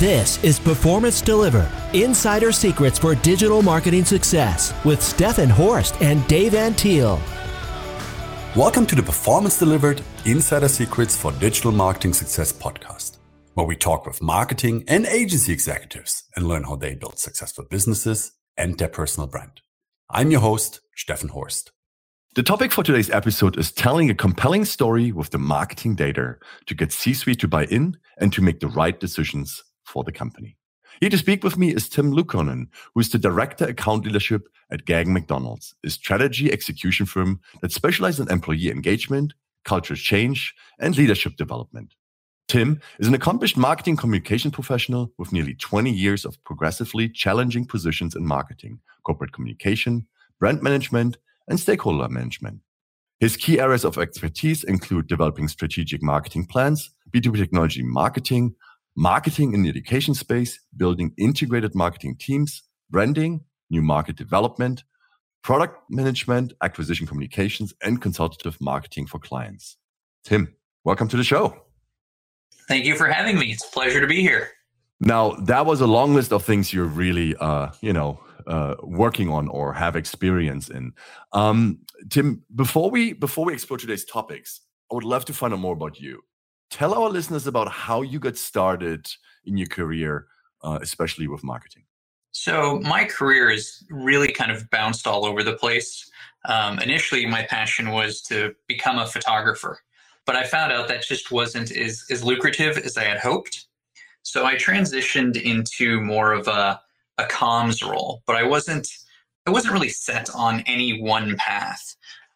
This is Performance Delivered Insider Secrets for Digital Marketing Success with Stefan Horst and Dave Antil. Welcome to the Performance Delivered Insider Secrets for Digital Marketing Success podcast, where we talk with marketing and agency executives and learn how they build successful businesses and their personal brand. I'm your host, Stefan Horst. The topic for today's episode is telling a compelling story with the marketing data to get C suite to buy in and to make the right decisions for the company. Here to speak with me is Tim Luukkonen, who is the Director Account Leadership at Gagen MacDonald's, a strategy execution firm that specializes in employee engagement, culture change, and leadership development. Tim is an accomplished marketing communication professional with nearly 20 years of progressively challenging positions in marketing, corporate communication, brand management, and stakeholder management. His key areas of expertise include developing strategic marketing plans, B2B technology marketing, marketing in the education space, building integrated marketing teams, branding, new market development, product management, acquisition communications, and consultative marketing for clients. Tim, welcome to the show. Thank you for having me. It's a pleasure to be here. Now, that was a long list of things you're really, uh, you know, uh, working on or have experience in. Um, Tim, before we before we explore today's topics, I would love to find out more about you tell our listeners about how you got started in your career, uh, especially with marketing. So, my career has really kind of bounced all over the place. Um, initially, my passion was to become a photographer, but I found out that just wasn't as, as lucrative as I had hoped. So, I transitioned into more of a, a comms role, but I wasn't. I wasn't really set on any one path.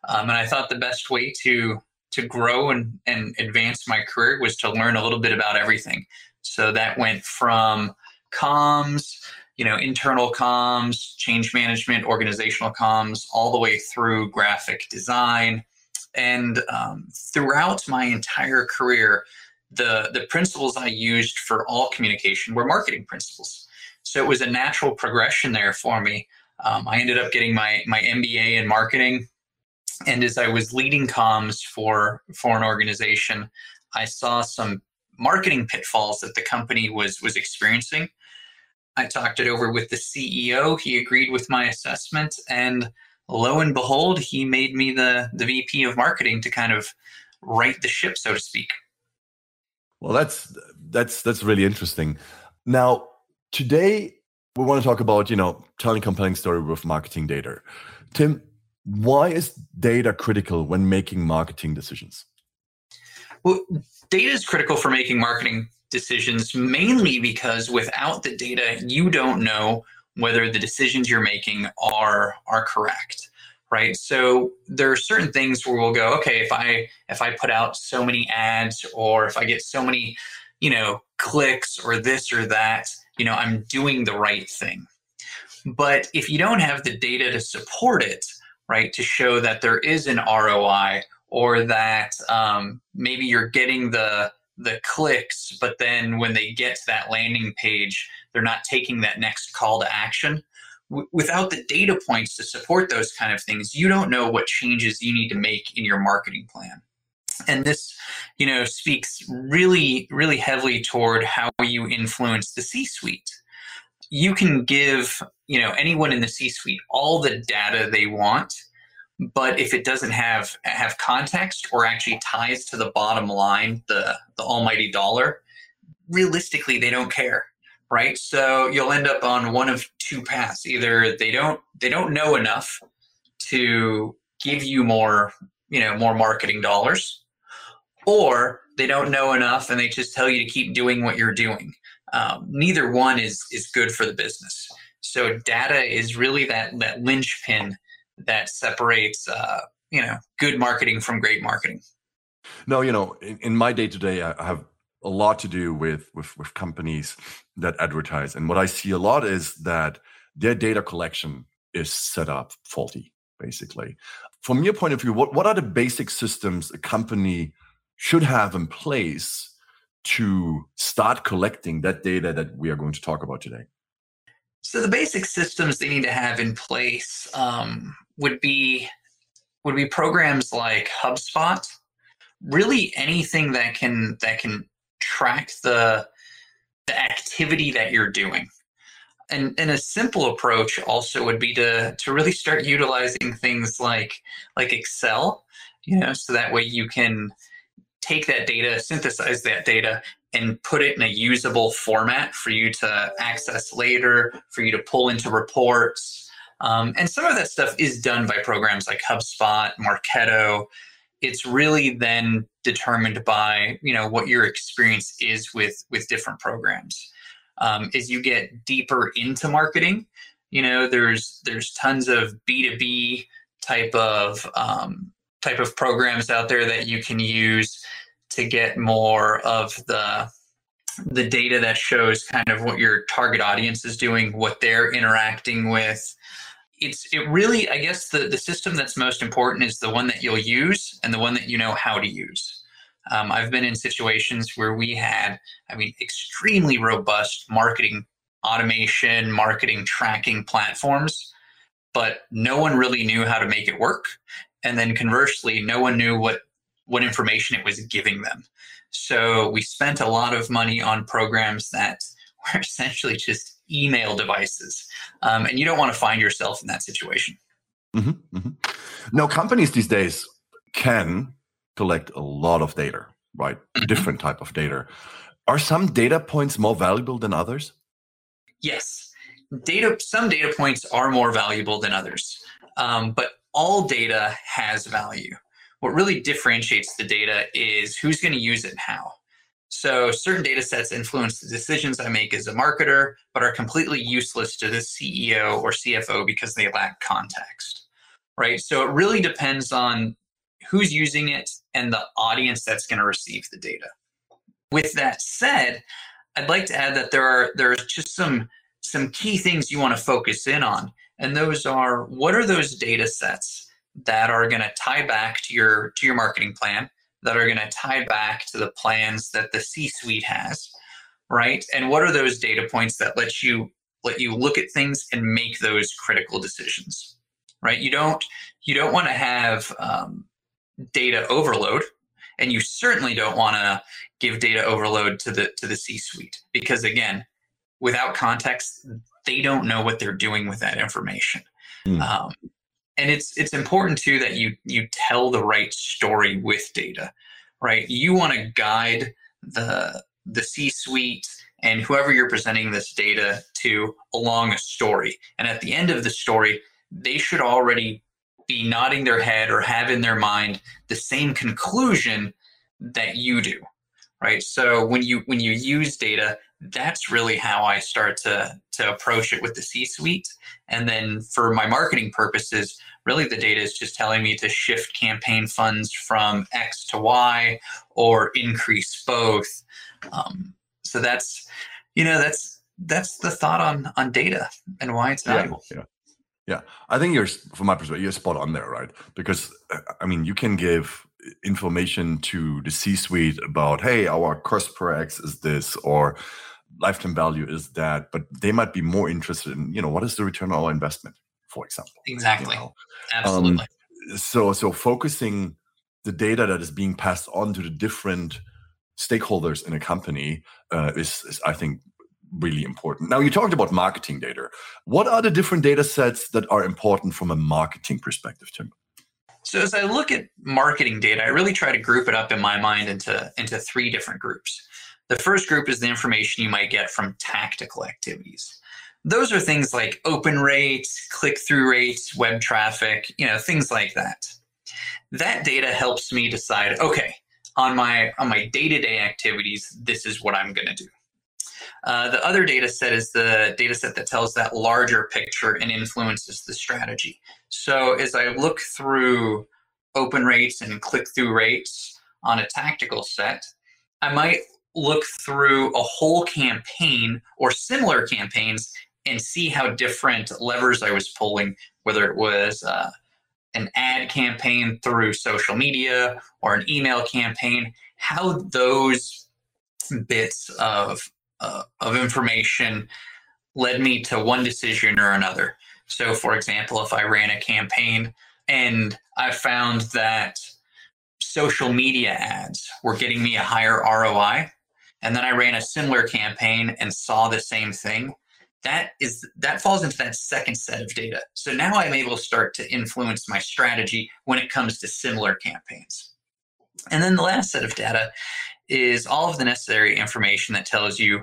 Um, and I thought the best way to to grow and, and advance my career was to learn a little bit about everything. So that went from comms, you know, internal comms, change management, organizational comms, all the way through graphic design. And um, throughout my entire career, the, the principles I used for all communication were marketing principles. So it was a natural progression there for me. Um, I ended up getting my, my MBA in marketing and as I was leading comms for for an organization, I saw some marketing pitfalls that the company was was experiencing. I talked it over with the CEO. He agreed with my assessment, and lo and behold, he made me the the VP of marketing to kind of right the ship, so to speak. Well, that's that's that's really interesting. Now, today we want to talk about you know telling compelling story with marketing data. Tim, why is data critical when making marketing decisions? Well, data is critical for making marketing decisions mainly because without the data, you don't know whether the decisions you're making are are correct right so there are certain things where we'll go okay if i if i put out so many ads or if i get so many you know clicks or this or that you know i'm doing the right thing but if you don't have the data to support it right? To show that there is an ROI or that um, maybe you're getting the the clicks, but then when they get to that landing page, they're not taking that next call to action. W- without the data points to support those kind of things, you don't know what changes you need to make in your marketing plan. And this, you know, speaks really, really heavily toward how you influence the C-suite. You can give you know anyone in the c-suite all the data they want but if it doesn't have have context or actually ties to the bottom line the the almighty dollar realistically they don't care right? So you'll end up on one of two paths. Either they don't they don't know enough to give you more you know more marketing dollars or they don't know enough and they just tell you to keep doing what you're doing um, neither one is is good for the business so data is really that that linchpin that separates uh, you know good marketing from great marketing. No, you know, in, in my day to day, I have a lot to do with, with with companies that advertise, and what I see a lot is that their data collection is set up faulty. Basically, from your point of view, what what are the basic systems a company should have in place to start collecting that data that we are going to talk about today? So the basic systems they need to have in place um, would be would be programs like HubSpot. Really, anything that can that can track the the activity that you're doing. And, and a simple approach also would be to, to really start utilizing things like like Excel, you know, so that way you can take that data, synthesize that data, and put it in a usable format for you to access later, for you to pull into reports. Um, and some of that stuff is done by programs like HubSpot, Marketo. It's really then determined by you know what your experience is with with different programs. Um, as you get deeper into marketing, you know there's there's tons of B2B type of um, type of programs out there that you can use to get more of the the data that shows kind of what your target audience is doing, what they're interacting with. It's it really, I guess the, the system that's most important is the one that you'll use and the one that you know how to use. Um, I've been in situations where we had, I mean, extremely robust marketing automation, marketing tracking platforms, but no one really knew how to make it work. And then conversely, no one knew what what information it was giving them. So we spent a lot of money on programs that were essentially just email devices. Um, and you don't want to find yourself in that situation. Mm-hmm, mm-hmm. Now, companies these days can collect a lot of data, right? Mm-hmm. Different type of data. Are some data points more valuable than others? Yes, data. Some data points are more valuable than others, um, but all data has value what really differentiates the data is who's going to use it and how. So certain data sets influence the decisions I make as a marketer, but are completely useless to the CEO or CFO because they lack context. Right. So it really depends on who's using it and the audience that's going to receive the data. With that said, I'd like to add that there are there's just some some key things you want to focus in on. And those are what are those data sets that are going to tie back to your to your marketing plan that are going to tie back to the plans that the C-suite has, right? And what are those data points that let you let you look at things and make those critical decisions, right? You don't you don't want to have um, data overload, and you certainly don't want to give data overload to the to the C-suite because again, without context, they don't know what they're doing with that information. Mm. Um, and it's it's important too that you you tell the right story with data right you want to guide the the c suite and whoever you're presenting this data to along a story and at the end of the story they should already be nodding their head or have in their mind the same conclusion that you do right so when you when you use data that's really how i start to to approach it with the c suite and then for my marketing purposes really the data is just telling me to shift campaign funds from X to Y or increase both. Um, so that's, you know, that's that's the thought on on data and why it's valuable. Yeah, yeah. Yeah, I think you're, from my perspective, you're spot on there, right? Because uh, I mean, you can give information to the C-suite about, hey, our cost per X is this, or lifetime value is that, but they might be more interested in, you know, what is the return on our investment? for example. Exactly. You know? Absolutely. Um, so so focusing the data that is being passed on to the different stakeholders in a company uh, is, is, I think, really important. Now, you talked about marketing data. What are the different data sets that are important from a marketing perspective, Tim? So as I look at marketing data, I really try to group it up in my mind into, into three different groups. The first group is the information you might get from tactical activities those are things like open rates, click through rates, web traffic, you know, things like that. That data helps me decide, okay, on my on my day-to-day activities, this is what I'm going to do. Uh, the other data set is the data set that tells that larger picture and influences the strategy. So as I look through open rates and click through rates on a tactical set, I might look through a whole campaign or similar campaigns and see how different levers I was pulling, whether it was uh, an ad campaign through social media or an email campaign, how those bits of uh, of information led me to one decision or another. So, for example, if I ran a campaign and I found that social media ads were getting me a higher ROI, and then I ran a similar campaign and saw the same thing, that is that falls into that second set of data. So now I'm able to start to influence my strategy when it comes to similar campaigns. And then the last set of data is all of the necessary information that tells you,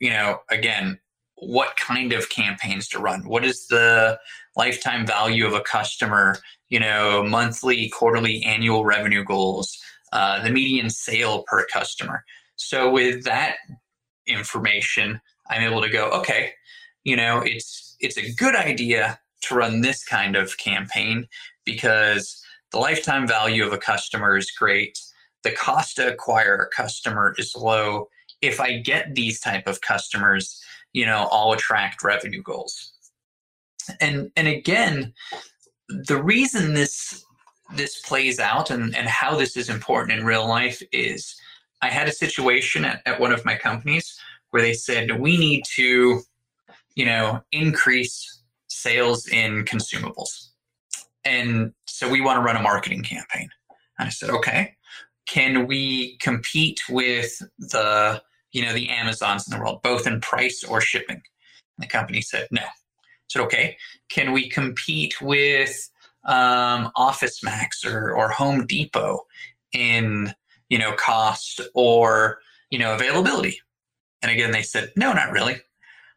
you know, again, what kind of campaigns to run. What is the lifetime value of a customer? You know, monthly, quarterly, annual revenue goals, uh, the median sale per customer. So with that information, I'm able to go, okay, you know, it's it's a good idea to run this kind of campaign because the lifetime value of a customer is great. The cost to acquire a customer is low. If I get these type of customers, you know, I'll attract revenue goals. And and again, the reason this this plays out and, and how this is important in real life is I had a situation at, at one of my companies where they said we need to, you know, increase sales in consumables. And so we want to run a marketing campaign. And I said, okay, can we compete with the, you know, the Amazons in the world, both in price or shipping? And the company said, no. I said, okay, can we compete with um, Office Max or, or Home Depot in you know cost or you know availability? And again, they said no, not really.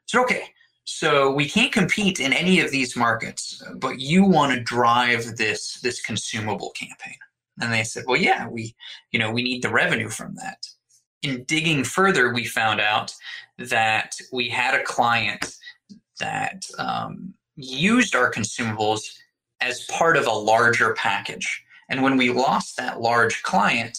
So okay, so we can't compete in any of these markets, but you want to drive this this consumable campaign. And they said, well, yeah, we you know we need the revenue from that. In digging further, we found out that we had a client that um, used our consumables as part of a larger package. And when we lost that large client,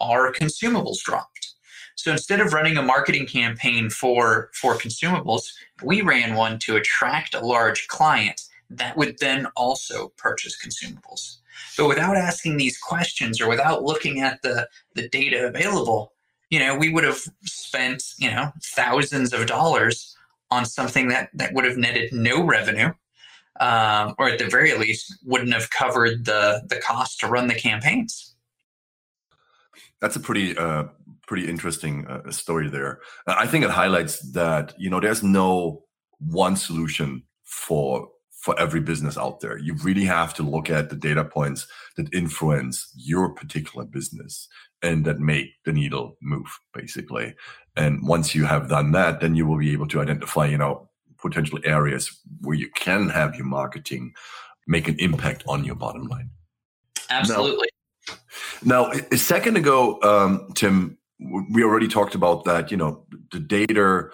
our consumables dropped. So instead of running a marketing campaign for, for consumables, we ran one to attract a large client that would then also purchase consumables. But without asking these questions or without looking at the, the data available, you know, we would have spent, you know, thousands of dollars on something that, that would have netted no revenue um, or at the very least wouldn't have covered the the cost to run the campaigns. That's a pretty uh, pretty interesting uh, story there. I think it highlights that you know there's no one solution for for every business out there. You really have to look at the data points that influence your particular business and that make the needle move, basically. And once you have done that, then you will be able to identify, you know, potential areas where you can have your marketing make an impact on your bottom line. Absolutely. Now, now a second ago, um, Tim, we already talked about that. You know, the data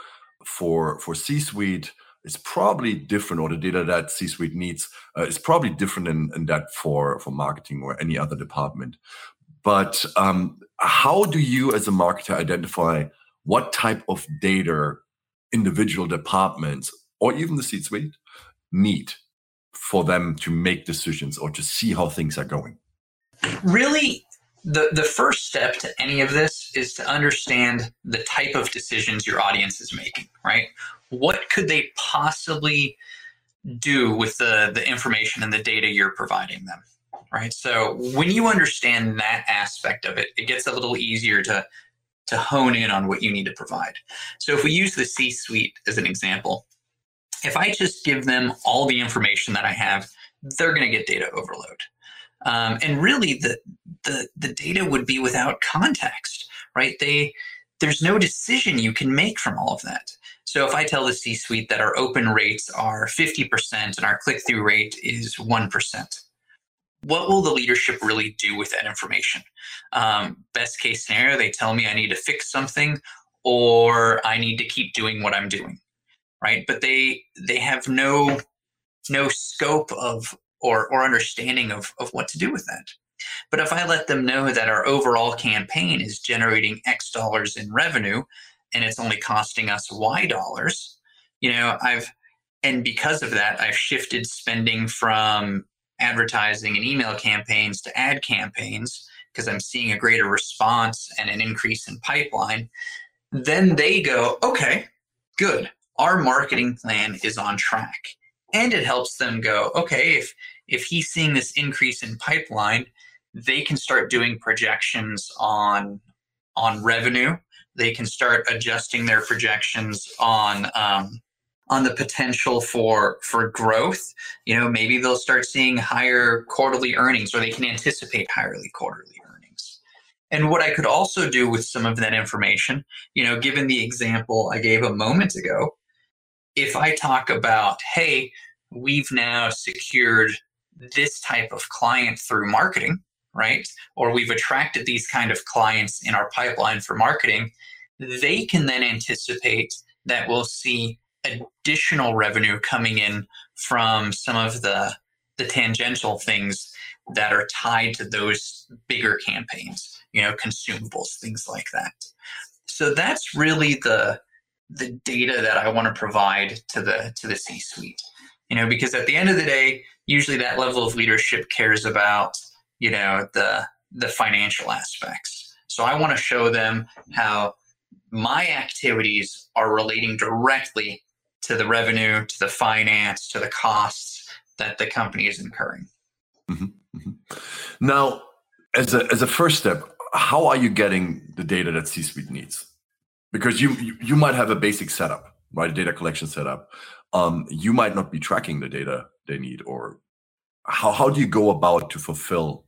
for for C-suite is probably different, or the data that C-suite needs uh, is probably different than, than that for for marketing or any other department. But um, how do you, as a marketer, identify what type of data individual departments or even the C suite need for them to make decisions or to see how things are going? Really, the, the first step to any of this is to understand the type of decisions your audience is making, right? What could they possibly do with the, the information and the data you're providing them? Right. So when you understand that aspect of it, it gets a little easier to to hone in on what you need to provide. So if we use the C suite as an example, if I just give them all the information that I have, they're going to get data overload. Um, and really, the, the the data would be without context, right? They there's no decision you can make from all of that. So if I tell the C-suite that our open rates are 50% and our click-through rate is 1%, what will the leadership really do with that information? Um, best case scenario, they tell me I need to fix something or I need to keep doing what I'm doing, right? But they they have no no scope of or or understanding of of what to do with that. But if I let them know that our overall campaign is generating X dollars in revenue and it's only costing us Y dollars, you know, I've and because of that, I've shifted spending from advertising and email campaigns to ad campaigns because I'm seeing a greater response and an increase in pipeline, then they go, okay, good. Our marketing plan is on track. And it helps them go, okay, if if he's seeing this increase in pipeline, they can start doing projections on on revenue. They can start adjusting their projections on um, on the potential for for growth. You know maybe they'll start seeing higher quarterly earnings or they can anticipate higher quarterly earnings. And what i could also do with some of that information you know given the example i gave a moment ago if i talk about hey we've now secured this type of client through marketing right? Or we've attracted these kind of clients in our pipeline for marketing they can then anticipate that we'll see additional revenue coming in from some of the the tangential things that are tied to those bigger campaigns you know consumables things like that. So that's really the the data that i want to provide to the to the c suite you know because at the end of the day usually that level of leadership cares about you know the the financial aspects so i want to show them how my activities are relating directly to the revenue, to the finance, to the costs that the company is incurring. Mm-hmm. Mm-hmm. Now, as a as a first step, how are you getting the data that C-suite needs? Because you you, you might have a basic setup, right? A data collection setup. Um, you might not be tracking the data they need, or how how do you go about to fulfill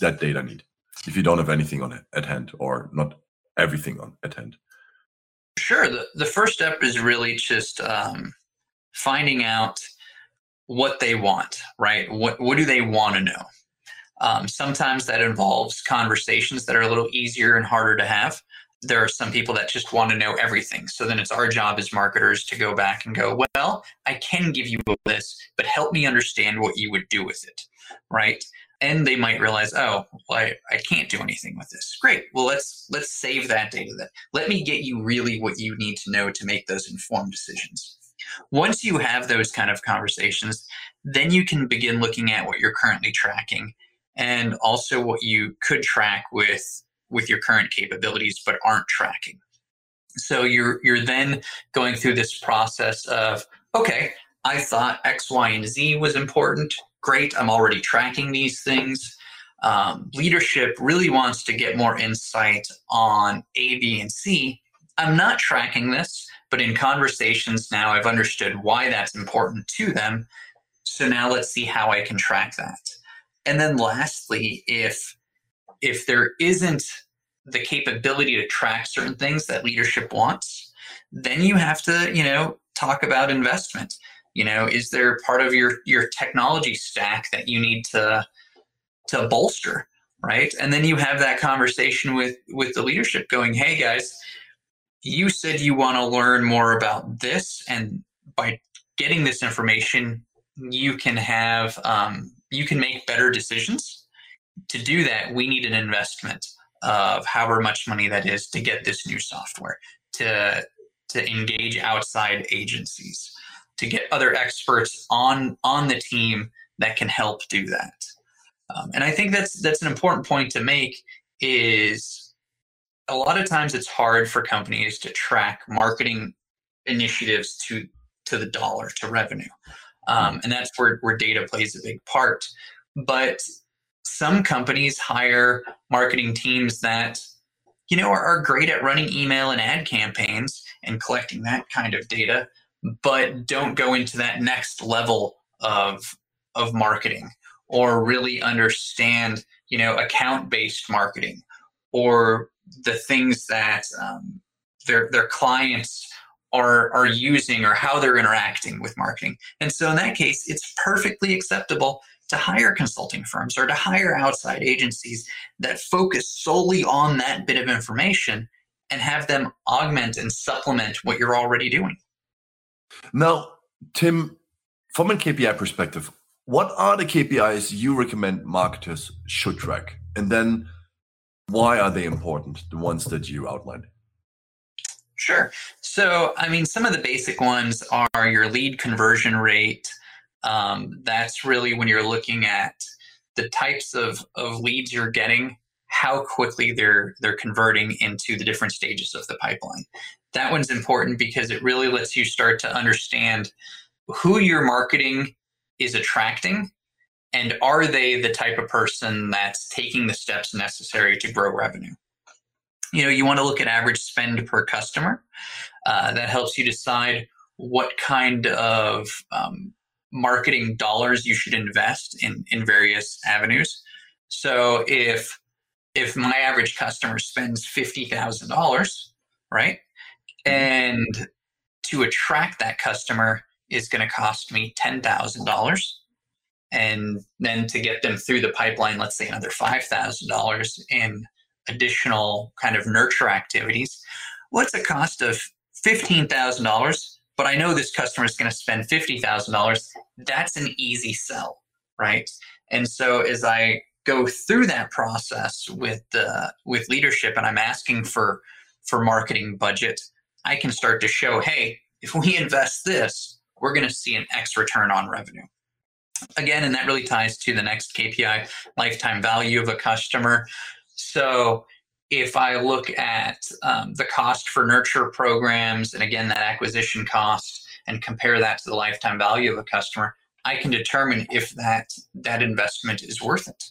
that data need if you don't have anything on at hand or not everything on at hand? Sure. The, the first step is really just um, finding out what they want, right? What, what do they want to know? Um, sometimes that involves conversations that are a little easier and harder to have. There are some people that just want to know everything. So then it's our job as marketers to go back and go, well, I can give you this, but help me understand what you would do with it, right? and they might realize oh well, I, I can't do anything with this great well let's let's save that data then let me get you really what you need to know to make those informed decisions once you have those kind of conversations then you can begin looking at what you're currently tracking and also what you could track with with your current capabilities but aren't tracking so you're you're then going through this process of okay i thought x y and z was important great, I'm already tracking these things. Um, leadership really wants to get more insight on A, B, and C. I'm not tracking this, but in conversations now, I've understood why that's important to them. So now let's see how I can track that. And then lastly, if if there isn't the capability to track certain things that leadership wants, then you have to, you know, talk about investment. You know is there part of your your technology stack that you need to to bolster right? And then you have that conversation with with the leadership going hey guys you said you want to learn more about this and by getting this information you can have um, you can make better decisions to do that we need an investment of however much money that is to get this new software to to engage outside agencies to get other experts on on the team that can help do that. Um, and I think that's that's an important point to make. Is a lot of times it's hard for companies to track marketing initiatives to to the dollar to revenue, um, and that's where where data plays a big part. But some companies hire marketing teams that you know are, are great at running email and ad campaigns and collecting that kind of data but don't go into that next level of of marketing or really understand you know account based marketing or the things that um, their their clients are are using or how they're interacting with marketing. And so in that case it's perfectly acceptable to hire consulting firms or to hire outside agencies that focus solely on that bit of information and have them augment and supplement what you're already doing now, Tim, from a KPI perspective, what are the KPIs you recommend marketers should track? And then why are they important, the ones that you outlined? Sure. So, I mean, some of the basic ones are your lead conversion rate. Um, that's really when you're looking at the types of, of leads you're getting, how quickly they're they're converting into the different stages of the pipeline that one's important because it really lets you start to understand who your marketing is attracting and are they the type of person that's taking the steps necessary to grow revenue you know, you want to look at average spend per customer. Uh, that helps you decide what kind of um, marketing dollars you should invest in in various avenues. So if if my average customer spends fifty thousand dollars, right, mm-hmm. and to attract that customer is going to cost me ten thousand dollars, and then to get them through the pipeline, let's say another five thousand dollars in additional kind of nurture activities. What's the cost of fifteen thousand dollars? But I know this customer is going to spend fifty thousand dollars. That's an easy sell, right? And so as I go through that process with uh, with leadership, and I'm asking for for marketing budget, I can start to show, hey, if we invest this, we're going to see an X return on revenue. Again, and that really ties to the next KPI, lifetime value of a customer. So if I look at um, the cost for nurture programs and again that acquisition cost and compare that to the lifetime value of a customer, I can determine if that that investment is worth it.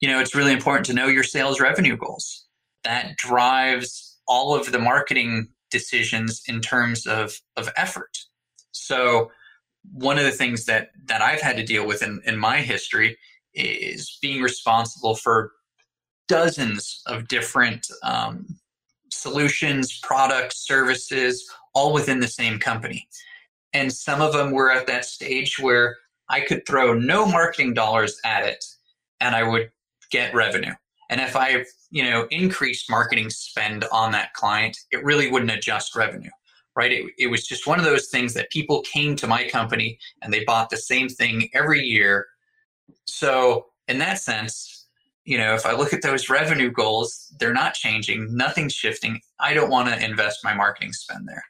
You know, it's really important to know your sales revenue goals. That drives all of the marketing decisions in terms of of effort. So one of the things that that I've had to deal with in, in my history is being responsible for dozens of different um, solutions, products, services, all within the same company. And some of them were at that stage where I could throw no marketing dollars at it and I would get revenue. And if I, you know, increased marketing spend on that client, it really wouldn't adjust revenue, right? It, it was just one of those things that people came to my company and they bought the same thing every year. So in that sense, you know, if I look at those revenue goals, they're not changing, nothing's shifting. I don't want to invest my marketing spend there.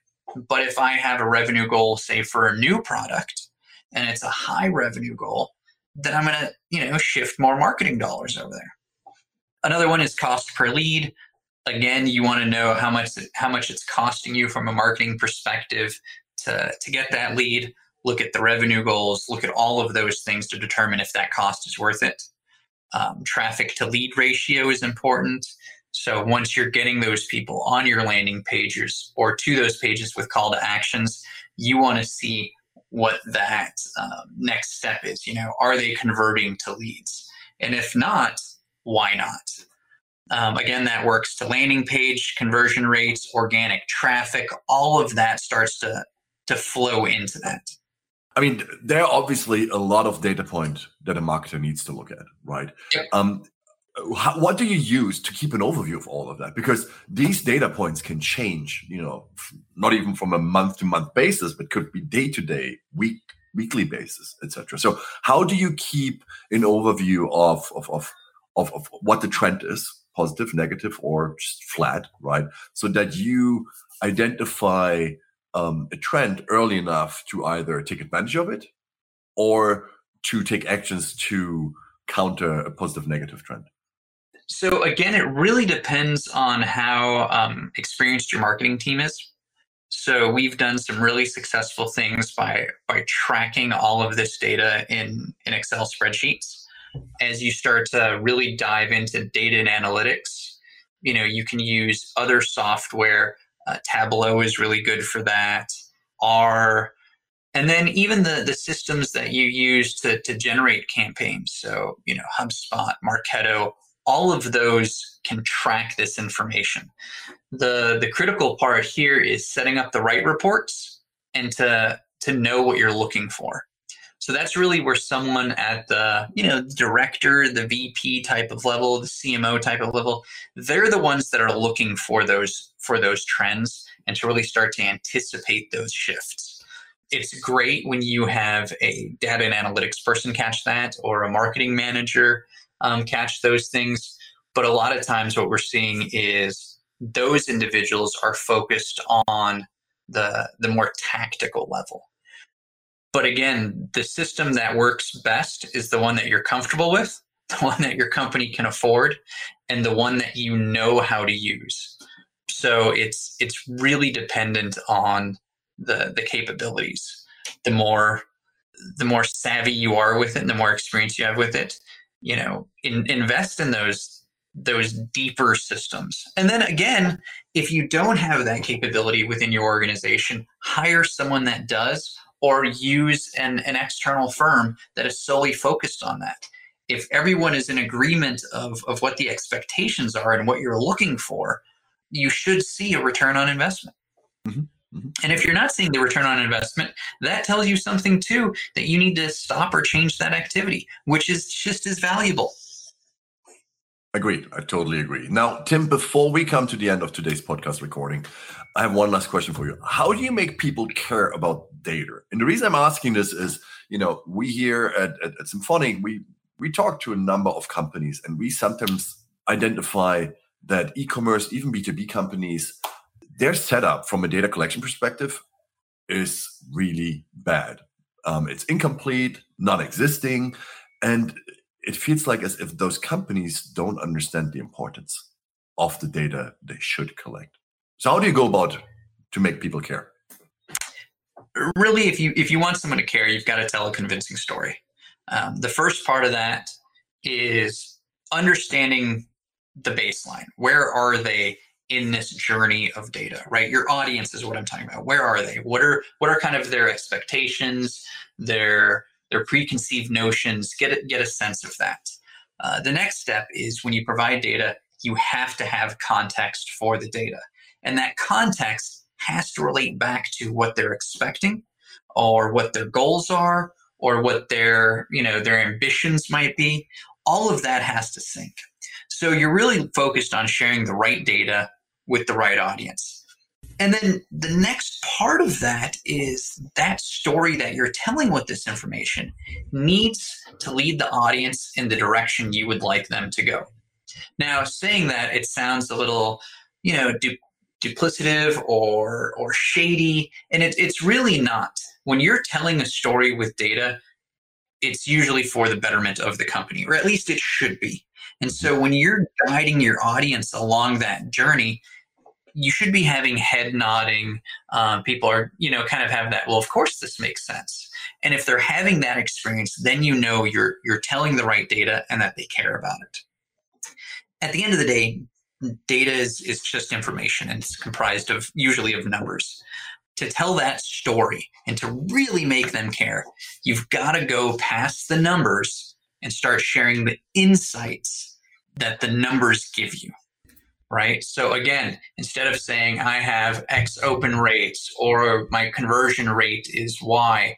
But if I have a revenue goal, say for a new product, and it's a high revenue goal, then I'm going to, you know, shift more marketing dollars over there. Another one is cost per lead. Again, you want to know how much how much it's costing you from a marketing perspective to to get that lead. Look at the revenue goals. Look at all of those things to determine if that cost is worth it. Um, traffic to lead ratio is important. So once you're getting those people on your landing pages or to those pages with call to actions, you want to see what that um, next step is. You know, are they converting to leads? And if not, why not? Um, again, that works to landing page conversion rates, organic traffic, all of that starts to to flow into that. I mean, there are obviously a lot of data points that a marketer needs to look at, right? Yep. Um, how, what do you use to keep an overview of all of that? Because these data points can change, you know, not even from a month to month basis, but could be day to day, week weekly basis, etc. So, how do you keep an overview of of, of of of what the trend is, positive, negative, or just flat, right? So that you identify um, a trend early enough to either take advantage of it or to take actions to counter a positive negative trend? So again, it really depends on how um, experienced your marketing team is. So we've done some really successful things by by tracking all of this data in in Excel spreadsheets. As you start to really dive into data and analytics, you know you can use other software uh, Tableau is really good for that. R, and then even the the systems that you use to to generate campaigns. So you know HubSpot, Marketo, all of those can track this information. The the critical part here is setting up the right reports and to to know what you're looking for. So that's really where someone at the, you know, director, the VP type of level, the CMO type of level, they're the ones that are looking for those for those trends and to really start to anticipate those shifts. It's great when you have a data and analytics person catch that or a marketing manager um, catch those things. But a lot of times, what we're seeing is those individuals are focused on the the more tactical level but again, the system that works best is the one that you're comfortable with, the one that your company can afford, and the one that you know how to use. So it's it's really dependent on the the capabilities. The more the more savvy you are with it, and the more experience you have with it, you know, in, invest in those those deeper systems. And then again, if you don't have that capability within your organization, hire someone that does or use an, an external firm that is solely focused on that. If everyone is in agreement of, of what the expectations are and what you're looking for, you should see a return on investment. Mm-hmm. Mm-hmm. And if you're not seeing the return on investment, that tells you something too that you need to stop or change that activity, which is just as valuable. Agreed. I totally agree. Now, Tim, before we come to the end of today's podcast recording, I have one last question for you. How do you make people care about data? And the reason I'm asking this is, you know, we here at, at, at Symphonic, we we talk to a number of companies and we sometimes identify that e-commerce, even B2B companies, their setup from a data collection perspective is really bad. Um, it's incomplete, non-existing, and it feels like as if those companies don't understand the importance of the data they should collect. So how do you go about to make people care? Really, if you if you want someone to care, you've got to tell a convincing story. Um, the first part of that is understanding the baseline. Where are they in this journey of data? Right, your audience is what I'm talking about. Where are they? What are what are kind of their expectations? Their their preconceived notions, get a, get a sense of that. Uh, the next step is when you provide data, you have to have context for the data. And that context has to relate back to what they're expecting or what their goals are or what their, you know, their ambitions might be. All of that has to sync. So you're really focused on sharing the right data with the right audience. And then the next part of that is that story that you're telling with this information needs to lead the audience in the direction you would like them to go. Now, saying that, it sounds a little, you know, du- duplicative or or shady, and it, it's really not. When you're telling a story with data, it's usually for the betterment of the company, or at least it should be. And so mm-hmm. when you're guiding your audience along that journey, you should be having head nodding. Um, people are, you know, kind of have that. Well, of course, this makes sense. And if they're having that experience, then you know you're you're telling the right data and that they care about it. At the end of the day, data is is just information and it's comprised of usually of numbers. To tell that story and to really make them care, you've got to go past the numbers and start sharing the insights that the numbers give you right? So again, instead of saying I have X open rates or my conversion rate is Y,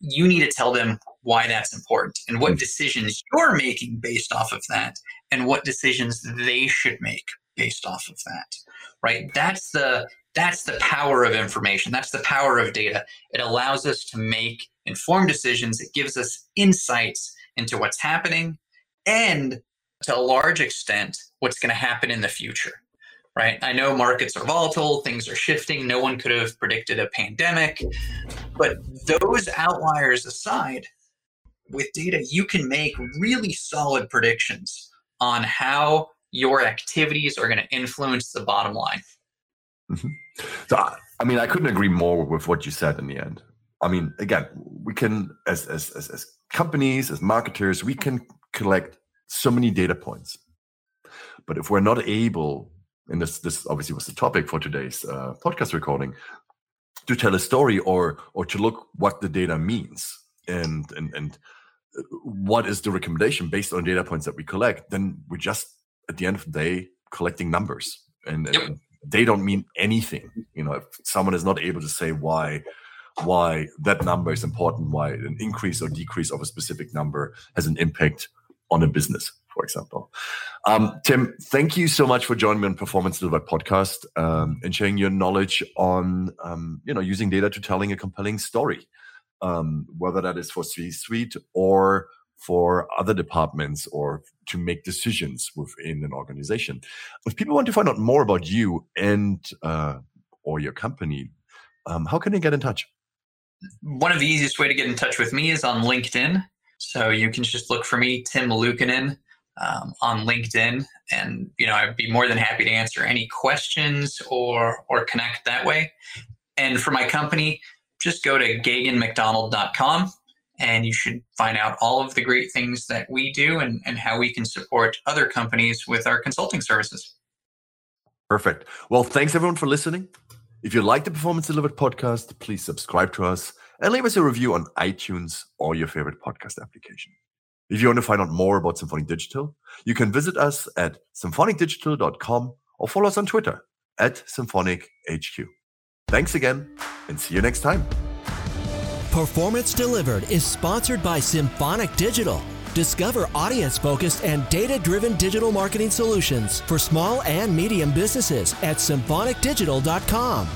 you need to tell them why that's important and what hmm. decisions you're making based off of that and what decisions they should make based off of that. Right? That's the that's the power of information. That's the power of data. It allows us to make informed decisions. It gives us insights into what's happening and to a large extent what's going to happen in the future right? I know markets are volatile things are shifting no one could have predicted a pandemic but those outliers aside with data you can make really solid predictions on how your activities are going to influence the bottom line. Mm-hmm. so i mean i couldn't agree more with what you said in the end. I mean again we can as as as, as companies as marketers we can collect so many data points. But if we're not able, and this this obviously was the topic for today's uh, podcast recording, to tell a story or or to look what the data means and and and uh, what is the recommendation based on data points that we collect, then we're just at the end of the day collecting numbers and, yep. and they don't mean anything. You know, if someone is not able to say why why that number is important, why an increase or decrease of a specific number has an impact on a business, for example. Um, Tim, thank you so much for joining me on Performance Delivered podcast um, and sharing your knowledge on um, you know using data to telling a compelling story, um, whether that is for C-suite or for other departments or to make decisions within an organization. If people want to find out more about you and uh, or your company, um, how can they get in touch? One of the easiest way to get in touch with me is on LinkedIn. So you can just look for me, Tim Luukkonen, um, on LinkedIn, and you know I'd be more than happy to answer any questions or or connect that way. And for my company, just go to GagenMacDonald.com and you should find out all of the great things that we do and, and how we can support other companies with our consulting services. Perfect. Well, thanks everyone for listening. If you like the Performance Delivered podcast, please subscribe to us and leave us a review on iTunes or your favorite podcast application. If you want to find out more about Symphonic Digital, you can visit us at symphonicdigital.com or follow us on Twitter at SymphonicHQ. Thanks again and see you next time. Performance Delivered is sponsored by Symphonic Digital. Discover audience focused and data driven digital marketing solutions for small and medium businesses at symphonicdigital.com.